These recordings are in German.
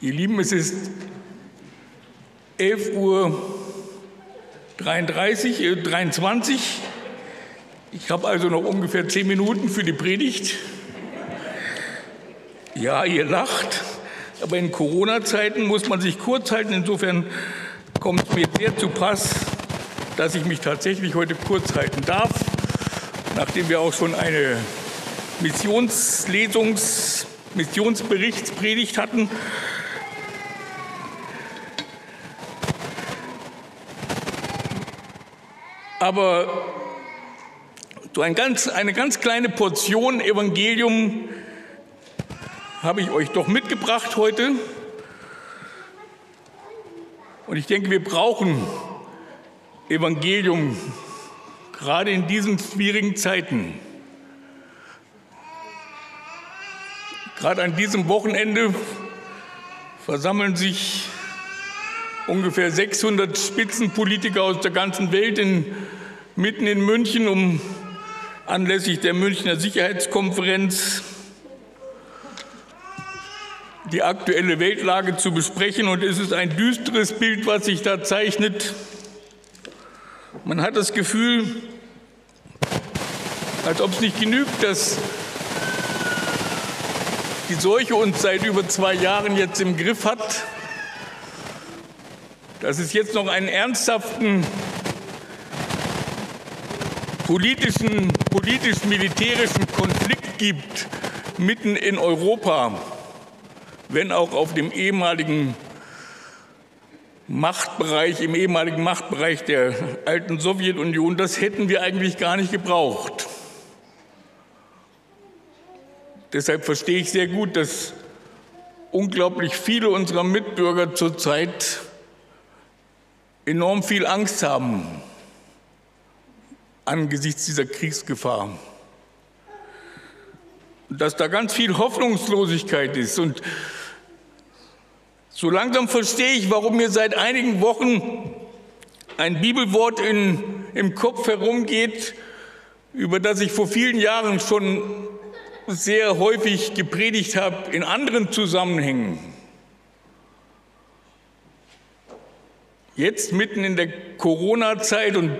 Ihr Lieben, es ist 11 Uhr 33, äh, 23. Ich habe also noch ungefähr zehn Minuten für die Predigt. Ja, ihr lacht, aber in Corona-Zeiten muss man sich kurz halten. Insofern kommt es mir sehr zu Pass, dass ich mich tatsächlich heute kurz halten darf, nachdem wir auch schon eine Missionslesung, Missionsberichtspredigt hatten. Aber so ein ganz, eine ganz kleine Portion Evangelium habe ich euch doch mitgebracht heute. Und ich denke, wir brauchen Evangelium gerade in diesen schwierigen Zeiten. Gerade an diesem Wochenende versammeln sich ungefähr 600 Spitzenpolitiker aus der ganzen Welt in, mitten in München, um anlässlich der Münchner Sicherheitskonferenz die aktuelle Weltlage zu besprechen. Und es ist ein düsteres Bild, was sich da zeichnet. Man hat das Gefühl, als ob es nicht genügt, dass die Seuche uns seit über zwei Jahren jetzt im Griff hat, dass es jetzt noch einen ernsthaften politischen, politisch-militärischen Konflikt gibt mitten in Europa, wenn auch auf dem ehemaligen Machtbereich, im ehemaligen Machtbereich der alten Sowjetunion, das hätten wir eigentlich gar nicht gebraucht. Deshalb verstehe ich sehr gut, dass unglaublich viele unserer Mitbürger zurzeit enorm viel Angst haben angesichts dieser Kriegsgefahr. Dass da ganz viel Hoffnungslosigkeit ist. Und so langsam verstehe ich, warum mir seit einigen Wochen ein Bibelwort in, im Kopf herumgeht, über das ich vor vielen Jahren schon sehr häufig gepredigt habe in anderen Zusammenhängen. Jetzt mitten in der Corona-Zeit und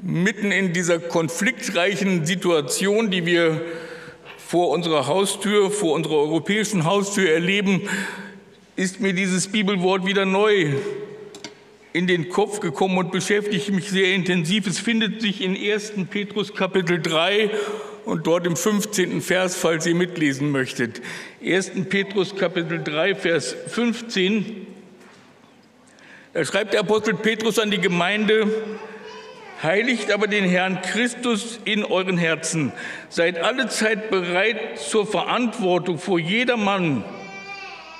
mitten in dieser konfliktreichen Situation, die wir vor unserer Haustür, vor unserer europäischen Haustür erleben, ist mir dieses Bibelwort wieder neu in den Kopf gekommen und beschäftigt mich sehr intensiv. Es findet sich in 1. Petrus Kapitel 3 und dort im 15. Vers, falls ihr mitlesen möchtet. 1. Petrus Kapitel 3, Vers 15. Da schreibt der Apostel Petrus an die Gemeinde, Heiligt aber den Herrn Christus in euren Herzen. Seid alle Zeit bereit zur Verantwortung vor jedermann,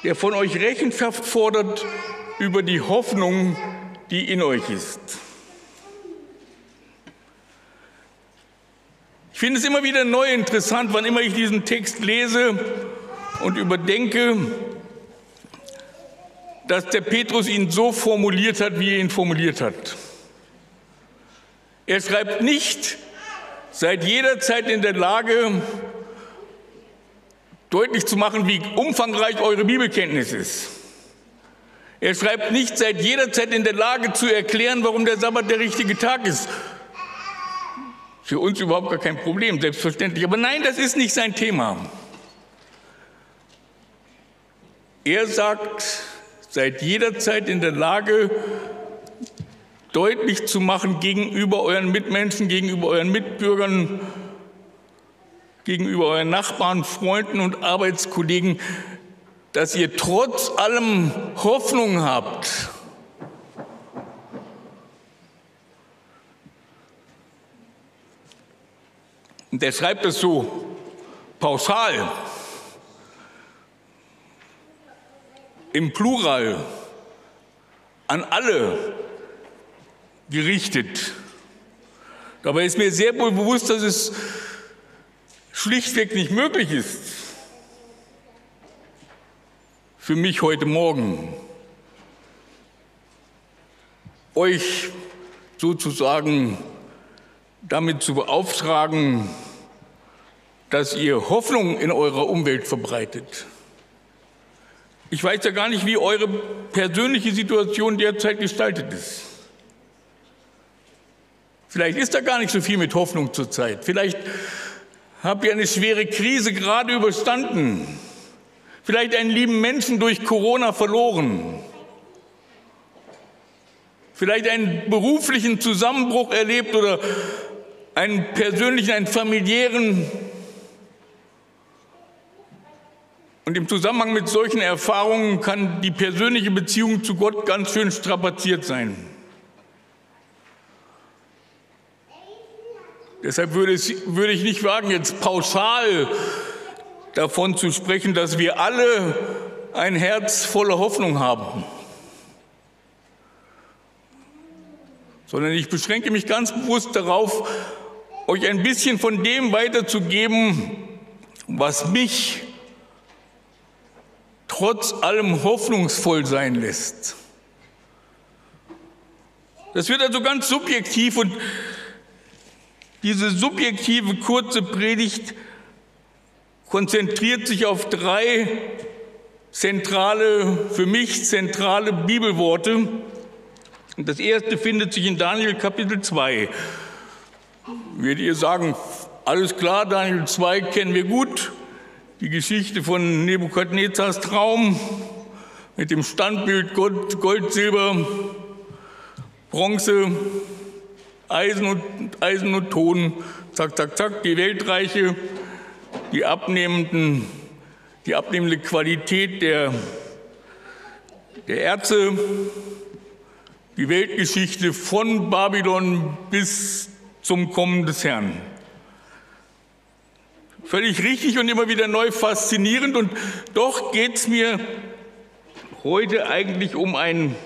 der von euch Rechenschaft fordert über die Hoffnung, die in euch ist. Ich finde es immer wieder neu interessant, wann immer ich diesen Text lese und überdenke, dass der Petrus ihn so formuliert hat, wie er ihn formuliert hat. Er schreibt nicht, seid jederzeit in der Lage, deutlich zu machen, wie umfangreich eure Bibelkenntnis ist. Er schreibt nicht, seid jederzeit in der Lage zu erklären, warum der Sabbat der richtige Tag ist. Für uns überhaupt gar kein Problem, selbstverständlich. Aber nein, das ist nicht sein Thema. Er sagt, seid jederzeit in der Lage, deutlich zu machen gegenüber euren Mitmenschen, gegenüber euren Mitbürgern, gegenüber euren Nachbarn, Freunden und Arbeitskollegen, dass ihr trotz allem Hoffnung habt. Und er schreibt es so pauschal, im Plural, an alle, gerichtet. Dabei ist mir sehr wohl bewusst, dass es schlichtweg nicht möglich ist, für mich heute Morgen, euch sozusagen damit zu beauftragen, dass ihr Hoffnung in eurer Umwelt verbreitet. Ich weiß ja gar nicht, wie eure persönliche Situation derzeit gestaltet ist. Vielleicht ist da gar nicht so viel mit Hoffnung zurzeit. Vielleicht habt ihr eine schwere Krise gerade überstanden. Vielleicht einen lieben Menschen durch Corona verloren. Vielleicht einen beruflichen Zusammenbruch erlebt oder einen persönlichen, einen familiären. Und im Zusammenhang mit solchen Erfahrungen kann die persönliche Beziehung zu Gott ganz schön strapaziert sein. Deshalb würde, ich nicht wagen, jetzt pauschal davon zu sprechen, dass wir alle ein Herz voller Hoffnung haben. Sondern ich beschränke mich ganz bewusst darauf, euch ein bisschen von dem weiterzugeben, was mich trotz allem hoffnungsvoll sein lässt. Das wird also ganz subjektiv und diese subjektive kurze Predigt konzentriert sich auf drei zentrale, für mich zentrale Bibelworte. Und das erste findet sich in Daniel Kapitel 2. Werdet ihr sagen, alles klar, Daniel 2 kennen wir gut. Die Geschichte von Nebukadnezars Traum mit dem Standbild Gold, Gold Silber, Bronze, Eisen und, Eisen und Ton, zack, zack, zack, die Weltreiche, die, abnehmenden, die abnehmende Qualität der, der Erze, die Weltgeschichte von Babylon bis zum Kommen des Herrn. Völlig richtig und immer wieder neu faszinierend. Und doch geht es mir heute eigentlich um ein,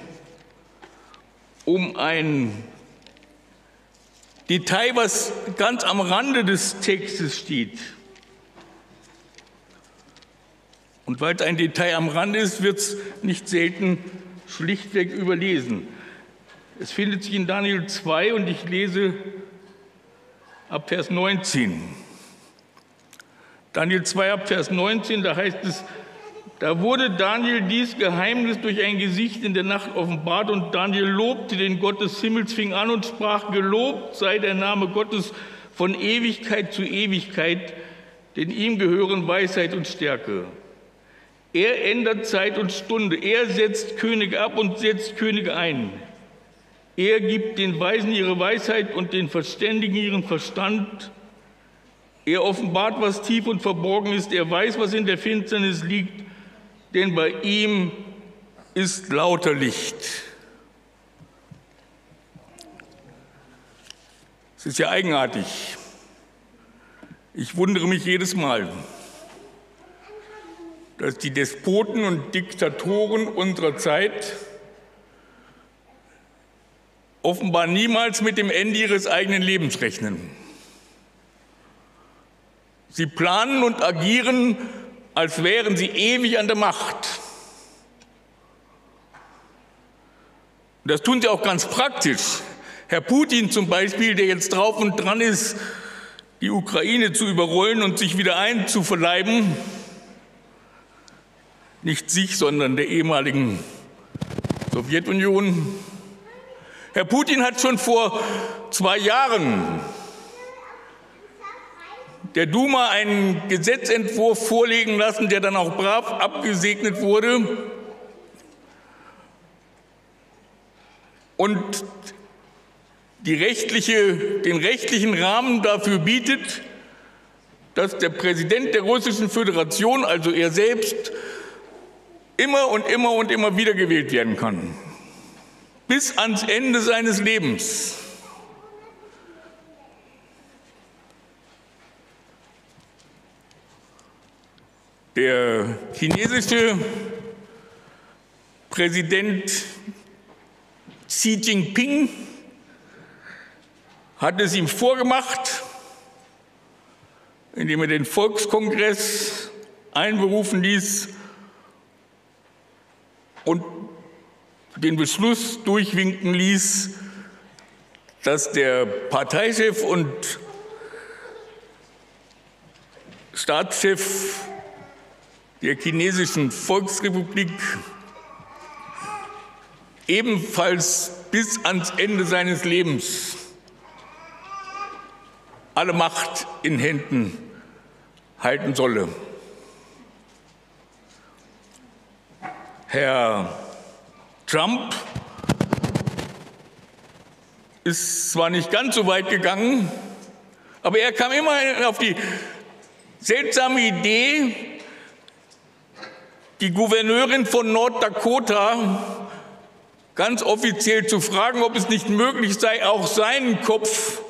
um ein Detail, was ganz am Rande des Textes steht. Und weil es ein Detail am Rande ist, wird es nicht selten schlichtweg überlesen. Es findet sich in Daniel 2 und ich lese ab Vers 19. Daniel 2 ab Vers 19, da heißt es, da wurde Daniel dies Geheimnis durch ein Gesicht in der Nacht offenbart und Daniel lobte den Gott des Himmels, fing an und sprach, gelobt sei der Name Gottes von Ewigkeit zu Ewigkeit, denn ihm gehören Weisheit und Stärke. Er ändert Zeit und Stunde, er setzt Könige ab und setzt Könige ein. Er gibt den Weisen ihre Weisheit und den Verständigen ihren Verstand. Er offenbart, was tief und verborgen ist. Er weiß, was in der Finsternis liegt denn bei ihm ist lauter Licht. Es ist ja eigenartig. Ich wundere mich jedes Mal, dass die Despoten und Diktatoren unserer Zeit offenbar niemals mit dem Ende ihres eigenen Lebens rechnen. Sie planen und agieren als wären sie ewig an der Macht. Das tun sie auch ganz praktisch. Herr Putin zum Beispiel, der jetzt drauf und dran ist, die Ukraine zu überrollen und sich wieder einzuverleiben, nicht sich, sondern der ehemaligen Sowjetunion. Herr Putin hat schon vor zwei Jahren der Duma einen Gesetzentwurf vorlegen lassen, der dann auch brav abgesegnet wurde. Und rechtliche, den rechtlichen Rahmen dafür bietet, dass der Präsident der Russischen Föderation, also er selbst, immer und immer und immer wieder gewählt werden kann. Bis ans Ende seines Lebens. Der chinesische Präsident Xi Jinping hat es ihm vorgemacht, indem er den Volkskongress einberufen ließ und den Beschluss durchwinken ließ, dass der Parteichef und Staatschef der chinesischen Volksrepublik ebenfalls bis ans Ende seines Lebens alle Macht in Händen halten solle. Herr Trump ist zwar nicht ganz so weit gegangen, aber er kam immer auf die seltsame Idee, die Gouverneurin von Norddakota ganz offiziell zu fragen, ob es nicht möglich sei, auch seinen Kopf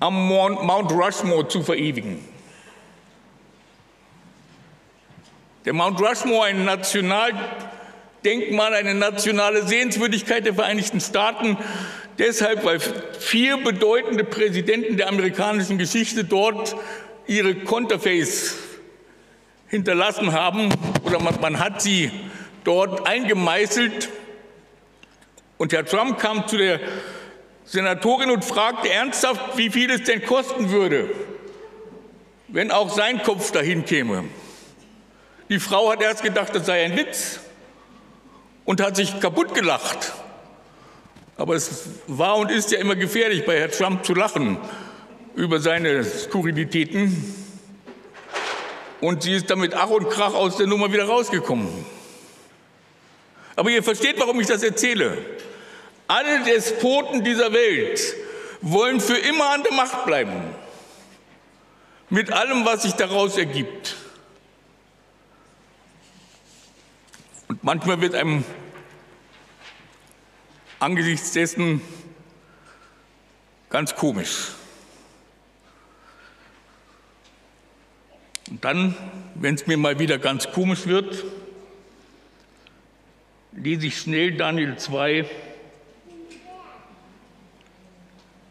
am Mount Rushmore zu verewigen. Der Mount Rushmore, ein Nationaldenkmal, eine nationale Sehenswürdigkeit der Vereinigten Staaten, deshalb, weil vier bedeutende Präsidenten der amerikanischen Geschichte dort ihre Konterfeis hinterlassen haben oder man, man hat sie dort eingemeißelt. Und Herr Trump kam zu der Senatorin und fragte ernsthaft, wie viel es denn kosten würde, wenn auch sein Kopf dahin käme. Die Frau hat erst gedacht, das sei ein Witz und hat sich kaputt gelacht. Aber es war und ist ja immer gefährlich, bei Herrn Trump zu lachen über seine Skurrilitäten. Und sie ist damit Ach und Krach aus der Nummer wieder rausgekommen. Aber ihr versteht, warum ich das erzähle. Alle Despoten dieser Welt wollen für immer an der Macht bleiben. Mit allem, was sich daraus ergibt. Und manchmal wird einem angesichts dessen ganz komisch. Dann, wenn es mir mal wieder ganz komisch wird, lese ich schnell Daniel 2,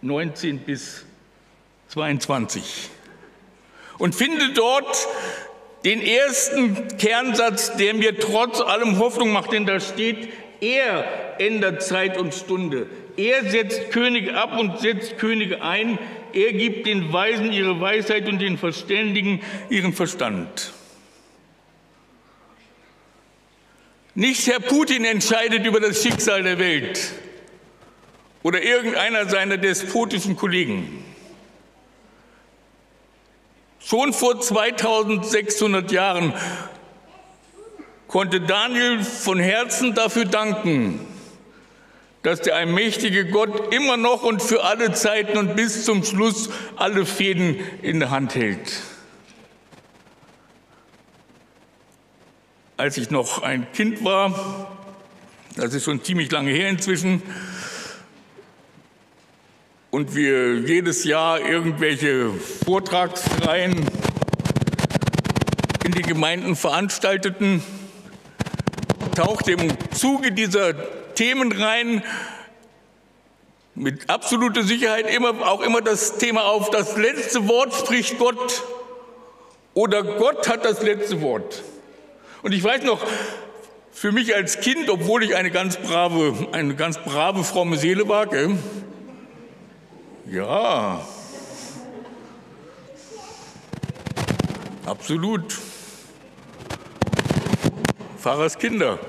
19 bis 22 und finde dort den ersten Kernsatz, der mir trotz allem Hoffnung macht, denn da steht, er ändert Zeit und Stunde. Er setzt Könige ab und setzt Könige ein. Er gibt den Weisen ihre Weisheit und den Verständigen ihren Verstand. Nicht Herr Putin entscheidet über das Schicksal der Welt oder irgendeiner seiner despotischen Kollegen. Schon vor 2600 Jahren konnte Daniel von Herzen dafür danken, dass der allmächtige Gott immer noch und für alle Zeiten und bis zum Schluss alle Fäden in der Hand hält. Als ich noch ein Kind war, das ist schon ziemlich lange her inzwischen, und wir jedes Jahr irgendwelche Vortragsreihen in die Gemeinden veranstalteten, taucht im Zuge dieser Themenreihen mit absoluter Sicherheit immer, auch immer das Thema auf, das letzte Wort spricht Gott oder Gott hat das letzte Wort. Und ich weiß noch, für mich als Kind, obwohl ich eine ganz brave, eine ganz brave, fromme Seele war, gell? ja, absolut. Pfarrers Kinder.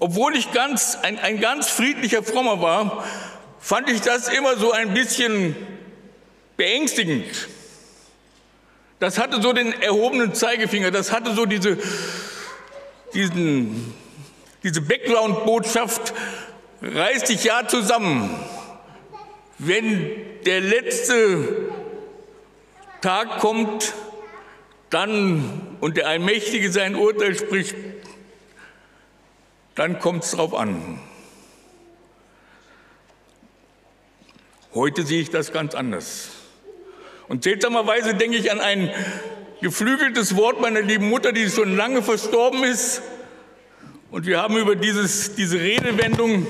Obwohl ich ganz, ein, ein ganz friedlicher Frommer war, fand ich das immer so ein bisschen beängstigend. Das hatte so den erhobenen Zeigefinger, das hatte so diese, diesen, diese Background-Botschaft, reiß dich ja zusammen. Wenn der letzte Tag kommt, dann und der Allmächtige sein Urteil spricht, dann kommt es darauf an. Heute sehe ich das ganz anders. Und seltsamerweise denke ich an ein geflügeltes Wort meiner lieben Mutter, die schon lange verstorben ist. Und wir haben über dieses, diese Redewendung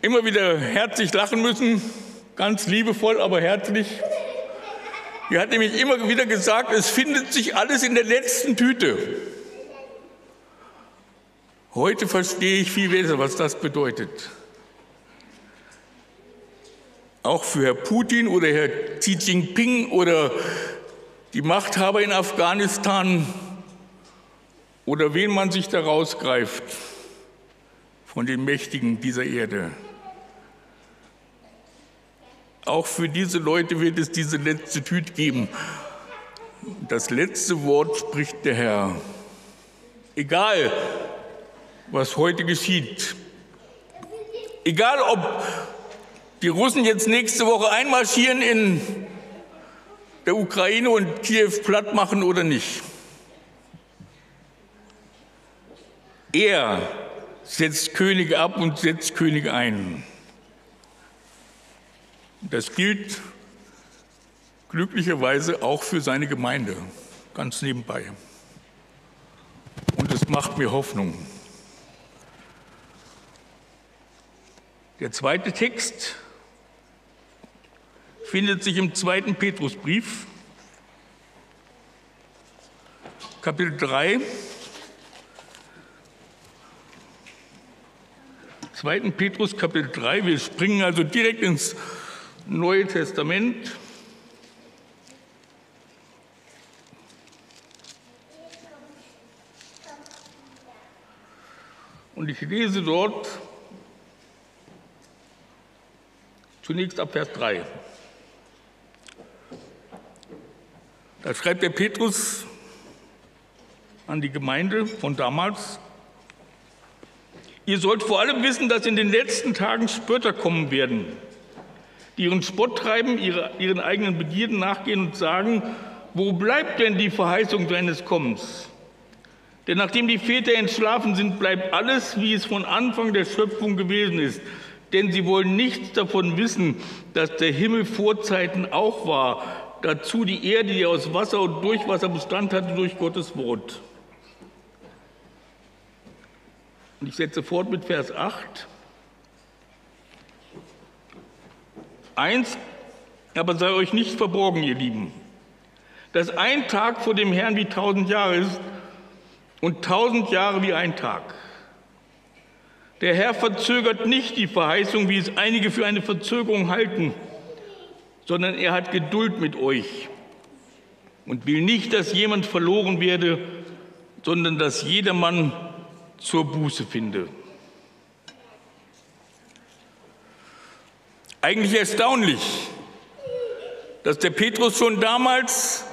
immer wieder herzlich lachen müssen, ganz liebevoll, aber herzlich. Die hat nämlich immer wieder gesagt, es findet sich alles in der letzten Tüte. Heute verstehe ich viel besser, was das bedeutet. Auch für Herr Putin oder Herr Xi Jinping oder die Machthaber in Afghanistan oder wen man sich da rausgreift von den Mächtigen dieser Erde. Auch für diese Leute wird es diese letzte Tüte geben. Das letzte Wort spricht der Herr. Egal, was heute geschieht. Egal, ob die Russen jetzt nächste Woche einmarschieren in der Ukraine und Kiew platt machen oder nicht. Er setzt Könige ab und setzt Könige ein. Das gilt glücklicherweise auch für seine Gemeinde, ganz nebenbei. Und es macht mir Hoffnung. Der zweite Text findet sich im zweiten Petrusbrief, Kapitel 3. 2. Petrus Kapitel 3. Wir springen also direkt ins Neue Testament. Und ich lese dort zunächst ab Vers 3. Da schreibt der Petrus an die Gemeinde von damals, ihr sollt vor allem wissen, dass in den letzten Tagen Spötter kommen werden die ihren Spott treiben, ihre, ihren eigenen Begierden nachgehen und sagen, wo bleibt denn die Verheißung deines Kommens? Denn nachdem die Väter entschlafen sind, bleibt alles, wie es von Anfang der Schöpfung gewesen ist. Denn sie wollen nichts davon wissen, dass der Himmel vor Zeiten auch war, dazu die Erde, die aus Wasser und Durchwasser Bestand hatte durch Gottes Wort. Und ich setze fort mit Vers 8. Eins aber sei euch nicht verborgen, ihr Lieben, dass ein Tag vor dem Herrn wie tausend Jahre ist und tausend Jahre wie ein Tag. Der Herr verzögert nicht die Verheißung, wie es einige für eine Verzögerung halten, sondern er hat Geduld mit euch und will nicht, dass jemand verloren werde, sondern dass jedermann zur Buße finde. Eigentlich erstaunlich, dass der Petrus schon damals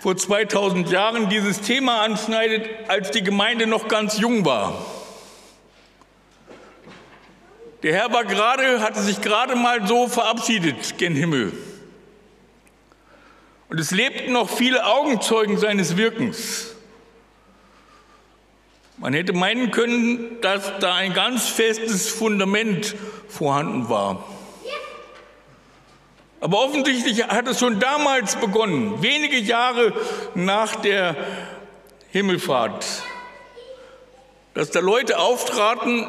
vor 2000 Jahren dieses Thema anschneidet, als die Gemeinde noch ganz jung war. Der Herr war gerade, hatte sich gerade mal so verabschiedet gen Himmel. Und es lebten noch viele Augenzeugen seines Wirkens. Man hätte meinen können, dass da ein ganz festes Fundament vorhanden war. Aber offensichtlich hat es schon damals begonnen, wenige Jahre nach der Himmelfahrt, dass da Leute auftraten,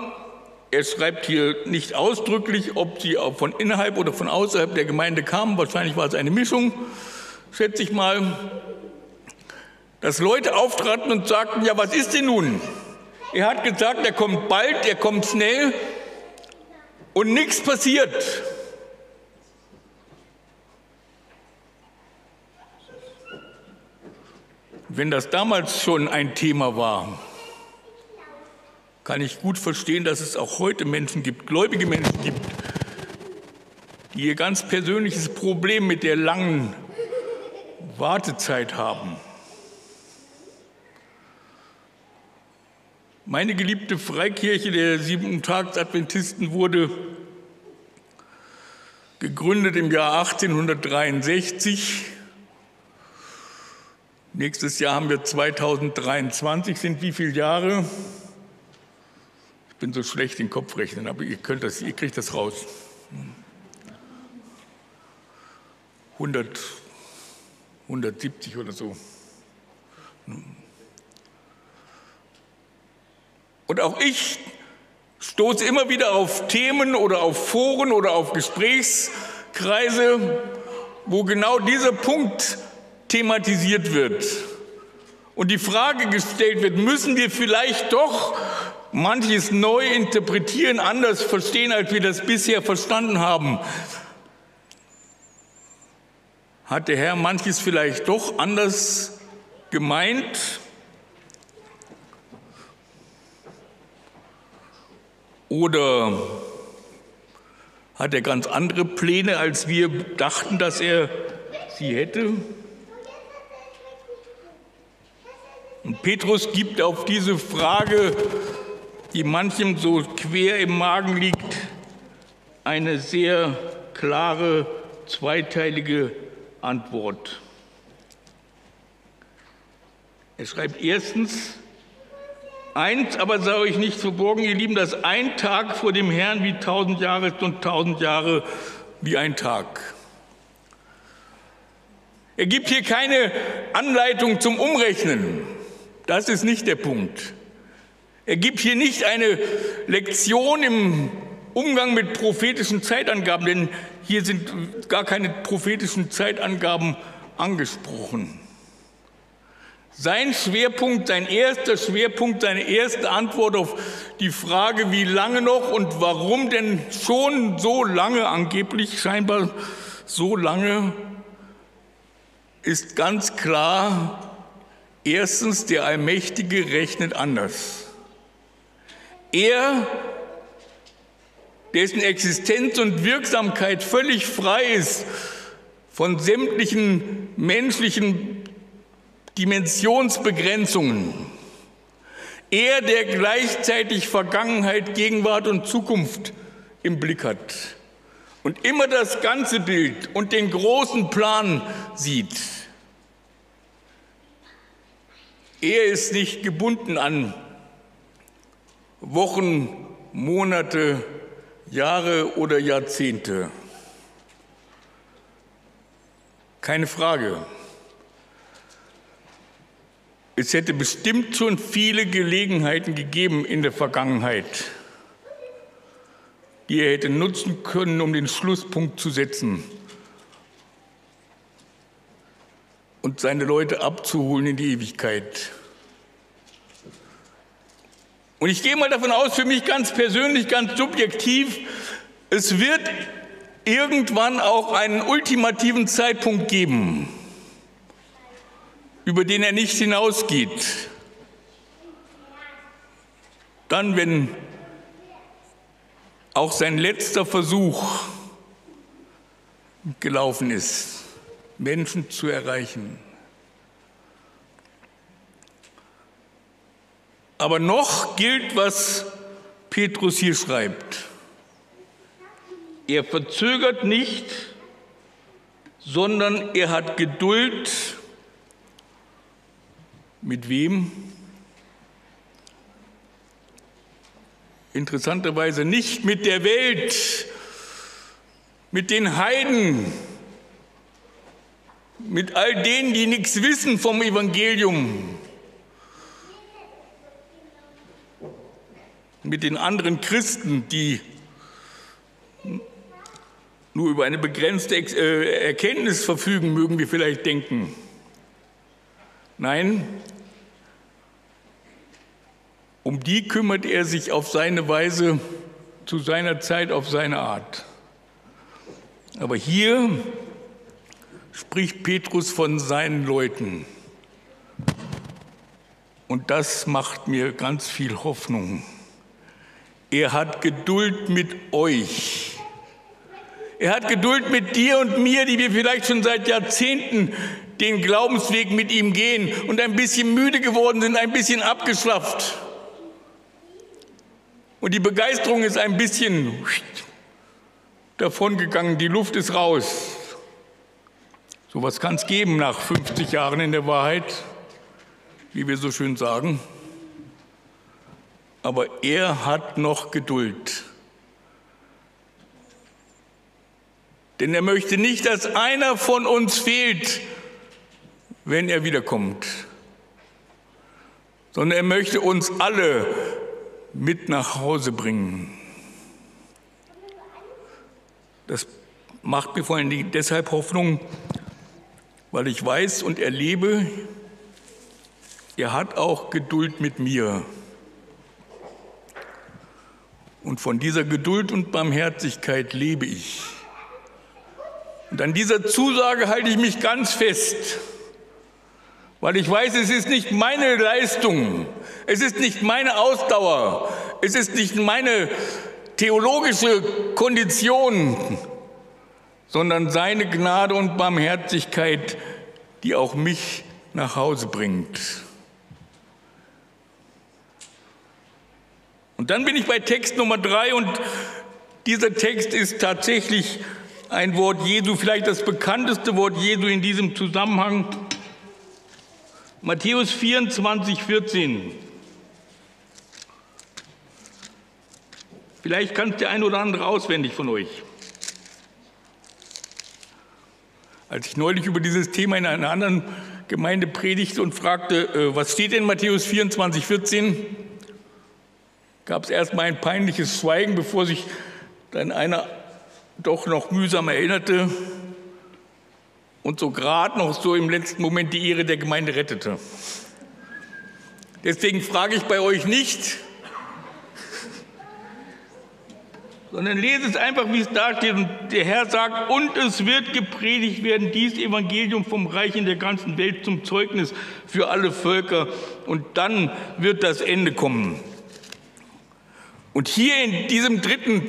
er schreibt hier nicht ausdrücklich, ob sie von innerhalb oder von außerhalb der Gemeinde kamen, wahrscheinlich war es eine Mischung, schätze ich mal, dass Leute auftraten und sagten, ja, was ist denn nun? Er hat gesagt, er kommt bald, er kommt schnell und nichts passiert. Wenn das damals schon ein Thema war, kann ich gut verstehen, dass es auch heute Menschen gibt, gläubige Menschen gibt, die ihr ganz persönliches Problem mit der langen Wartezeit haben. Meine geliebte Freikirche der Siebentags-Adventisten wurde gegründet im Jahr 1863. Nächstes Jahr haben wir 2023, sind wie viele Jahre? Ich bin so schlecht in Kopfrechnen, aber ihr könnt das, ihr kriegt das raus. 100, 170 oder so. Und auch ich stoße immer wieder auf Themen oder auf Foren oder auf Gesprächskreise, wo genau dieser Punkt thematisiert wird. Und die Frage gestellt wird, müssen wir vielleicht doch manches neu interpretieren, anders verstehen, als wir das bisher verstanden haben? hat der Herr manches vielleicht doch anders gemeint. Oder hat er ganz andere Pläne, als wir dachten, dass er sie hätte? Und Petrus gibt auf diese Frage, die manchem so quer im Magen liegt, eine sehr klare zweiteilige Antwort. Er schreibt erstens, eins aber sei euch nicht verborgen, ihr Lieben, dass ein Tag vor dem Herrn wie tausend Jahre ist und tausend Jahre wie ein Tag. Er gibt hier keine Anleitung zum Umrechnen. Das ist nicht der Punkt. Er gibt hier nicht eine Lektion im Umgang mit prophetischen Zeitangaben, denn hier sind gar keine prophetischen Zeitangaben angesprochen. Sein Schwerpunkt, sein erster Schwerpunkt, seine erste Antwort auf die Frage, wie lange noch und warum denn schon so lange, angeblich scheinbar so lange, ist ganz klar, erstens, der Allmächtige rechnet anders. Er, dessen Existenz und Wirksamkeit völlig frei ist von sämtlichen menschlichen Dimensionsbegrenzungen. Er, der gleichzeitig Vergangenheit, Gegenwart und Zukunft im Blick hat und immer das ganze Bild und den großen Plan sieht. Er ist nicht gebunden an Wochen, Monate, Jahre oder Jahrzehnte. Keine Frage. Es hätte bestimmt schon viele Gelegenheiten gegeben in der Vergangenheit, die er hätte nutzen können, um den Schlusspunkt zu setzen und seine Leute abzuholen in die Ewigkeit. Und ich gehe mal davon aus, für mich ganz persönlich, ganz subjektiv, es wird irgendwann auch einen ultimativen Zeitpunkt geben, über den er nicht hinausgeht. Dann, wenn auch sein letzter Versuch gelaufen ist, Menschen zu erreichen. Aber noch gilt, was Petrus hier schreibt. Er verzögert nicht, sondern er hat Geduld. Mit wem? Interessanterweise nicht mit der Welt, mit den Heiden, mit all denen, die nichts wissen vom Evangelium, mit den anderen Christen, die nur über eine begrenzte äh, Erkenntnis verfügen, mögen wir vielleicht denken. Nein, um die kümmert er sich auf seine Weise, zu seiner Zeit, auf seine Art. Aber hier spricht Petrus von seinen Leuten. Und das macht mir ganz viel Hoffnung. Er hat Geduld mit euch. Er hat Geduld mit dir und mir, die wir vielleicht schon seit Jahrzehnten den Glaubensweg mit ihm gehen und ein bisschen müde geworden sind, ein bisschen abgeschlafft. Und die Begeisterung ist ein bisschen davongegangen, die Luft ist raus. So etwas kann es geben nach 50 Jahren in der Wahrheit, wie wir so schön sagen aber er hat noch Geduld. Denn er möchte nicht, dass einer von uns fehlt, wenn er wiederkommt, sondern er möchte uns alle mit nach Hause bringen. Das macht mir vor allem deshalb Hoffnung, weil ich weiß und erlebe, er hat auch Geduld mit mir. Und von dieser Geduld und Barmherzigkeit lebe ich. Und an dieser Zusage halte ich mich ganz fest, weil ich weiß, es ist nicht meine Leistung, es ist nicht meine Ausdauer, es ist nicht meine theologische Kondition, sondern seine Gnade und Barmherzigkeit, die auch mich nach Hause bringt. Und dann bin ich bei Text Nummer drei und dieser Text ist tatsächlich ein Wort Jesu, vielleicht das bekannteste Wort Jesu in diesem Zusammenhang. Matthäus 24, 14. Vielleicht kann es der ein oder andere auswendig von euch. Als ich neulich über dieses Thema in einer anderen Gemeinde predigte und fragte, äh, was steht in Matthäus 24, 14, gab es erstmal ein peinliches Schweigen, bevor sich dann einer doch noch mühsam erinnerte und so gerade noch so im letzten Moment die Ehre der Gemeinde rettete. Deswegen frage ich bei euch nicht, sondern lese es einfach, wie es da steht. Und der Herr sagt, und es wird gepredigt werden, dies Evangelium vom Reich in der ganzen Welt zum Zeugnis für alle Völker. Und dann wird das Ende kommen. Und hier in diesem dritten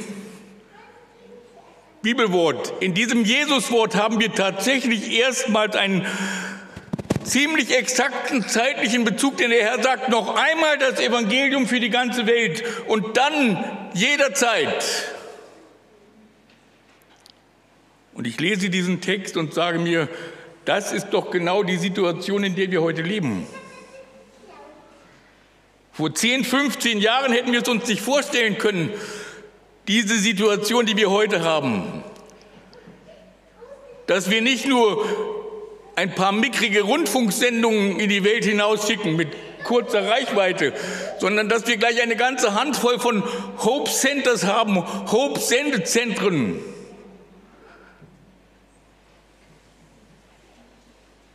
Bibelwort, in diesem Jesuswort haben wir tatsächlich erstmals einen ziemlich exakten zeitlichen Bezug, denn der Herr sagt noch einmal das Evangelium für die ganze Welt und dann jederzeit. Und ich lese diesen Text und sage mir, das ist doch genau die Situation, in der wir heute leben. Vor 10, 15 Jahren hätten wir es uns nicht vorstellen können, diese Situation, die wir heute haben. Dass wir nicht nur ein paar mickrige Rundfunksendungen in die Welt hinausschicken mit kurzer Reichweite, sondern dass wir gleich eine ganze Handvoll von Hope Centers haben, Hope Sendezentren,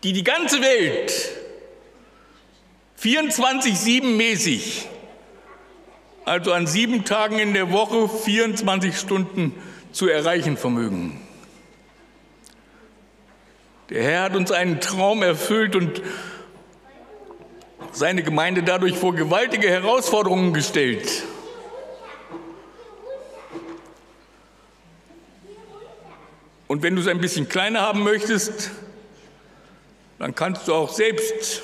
die die ganze Welt 24-7 mäßig, also an sieben Tagen in der Woche 24 Stunden zu erreichen vermögen. Der Herr hat uns einen Traum erfüllt und seine Gemeinde dadurch vor gewaltige Herausforderungen gestellt. Und wenn du es ein bisschen kleiner haben möchtest, dann kannst du auch selbst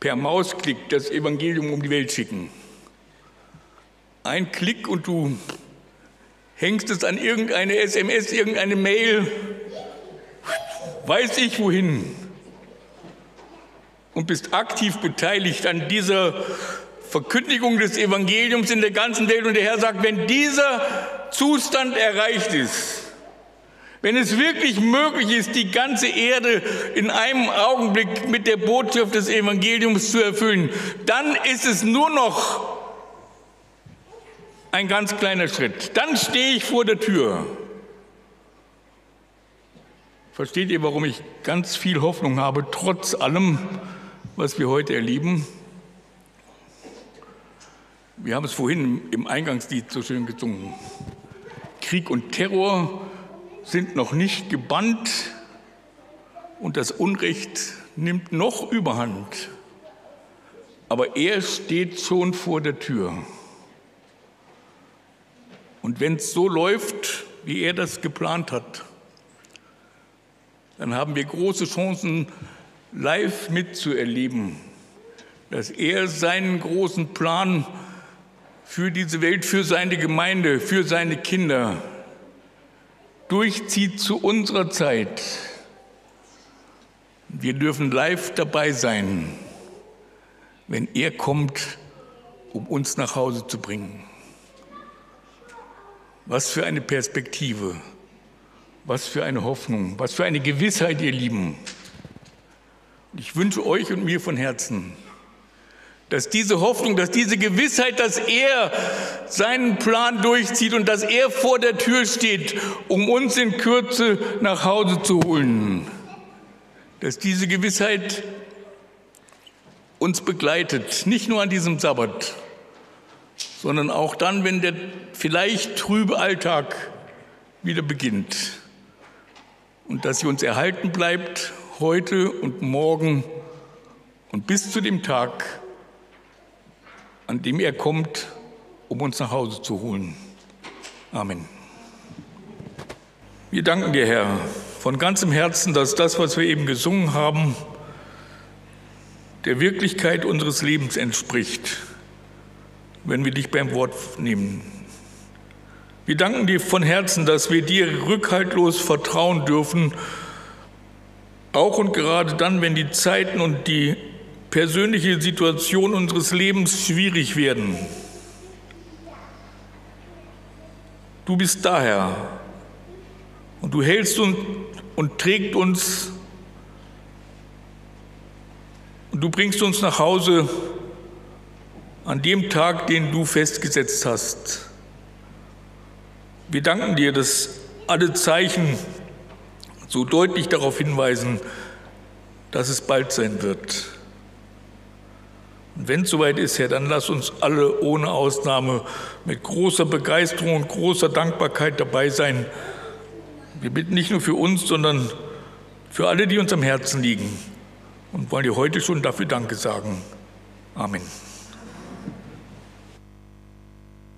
per Mausklick das Evangelium um die Welt schicken. Ein Klick und du hängst es an irgendeine SMS, irgendeine Mail, weiß ich wohin und bist aktiv beteiligt an dieser Verkündigung des Evangeliums in der ganzen Welt. Und der Herr sagt, wenn dieser Zustand erreicht ist, wenn es wirklich möglich ist, die ganze Erde in einem Augenblick mit der Botschaft des Evangeliums zu erfüllen, dann ist es nur noch ein ganz kleiner Schritt. Dann stehe ich vor der Tür. Versteht ihr, warum ich ganz viel Hoffnung habe, trotz allem, was wir heute erleben? Wir haben es vorhin im Eingangslied so schön gesungen. Krieg und Terror sind noch nicht gebannt und das Unrecht nimmt noch überhand. Aber er steht schon vor der Tür. Und wenn es so läuft, wie er das geplant hat, dann haben wir große Chancen, live mitzuerleben, dass er seinen großen Plan für diese Welt, für seine Gemeinde, für seine Kinder durchzieht zu unserer Zeit. Wir dürfen live dabei sein, wenn er kommt, um uns nach Hause zu bringen. Was für eine Perspektive, was für eine Hoffnung, was für eine Gewissheit, ihr Lieben. Ich wünsche euch und mir von Herzen, dass diese Hoffnung, dass diese Gewissheit, dass er seinen Plan durchzieht und dass er vor der Tür steht, um uns in Kürze nach Hause zu holen, dass diese Gewissheit uns begleitet, nicht nur an diesem Sabbat, sondern auch dann, wenn der vielleicht trübe Alltag wieder beginnt und dass sie uns erhalten bleibt heute und morgen und bis zu dem Tag, an dem er kommt, um uns nach Hause zu holen. Amen. Wir danken dir, Herr, von ganzem Herzen, dass das, was wir eben gesungen haben, der Wirklichkeit unseres Lebens entspricht, wenn wir dich beim Wort nehmen. Wir danken dir von Herzen, dass wir dir rückhaltlos vertrauen dürfen, auch und gerade dann, wenn die Zeiten und die persönliche Situation unseres Lebens schwierig werden. Du bist daher und du hältst uns und trägt uns und du bringst uns nach Hause an dem Tag, den du festgesetzt hast. Wir danken dir, dass alle Zeichen so deutlich darauf hinweisen, dass es bald sein wird. Und wenn es soweit ist, Herr, dann lass uns alle ohne Ausnahme mit großer Begeisterung und großer Dankbarkeit dabei sein. Wir bitten nicht nur für uns, sondern für alle, die uns am Herzen liegen und wollen dir heute schon dafür Danke sagen. Amen.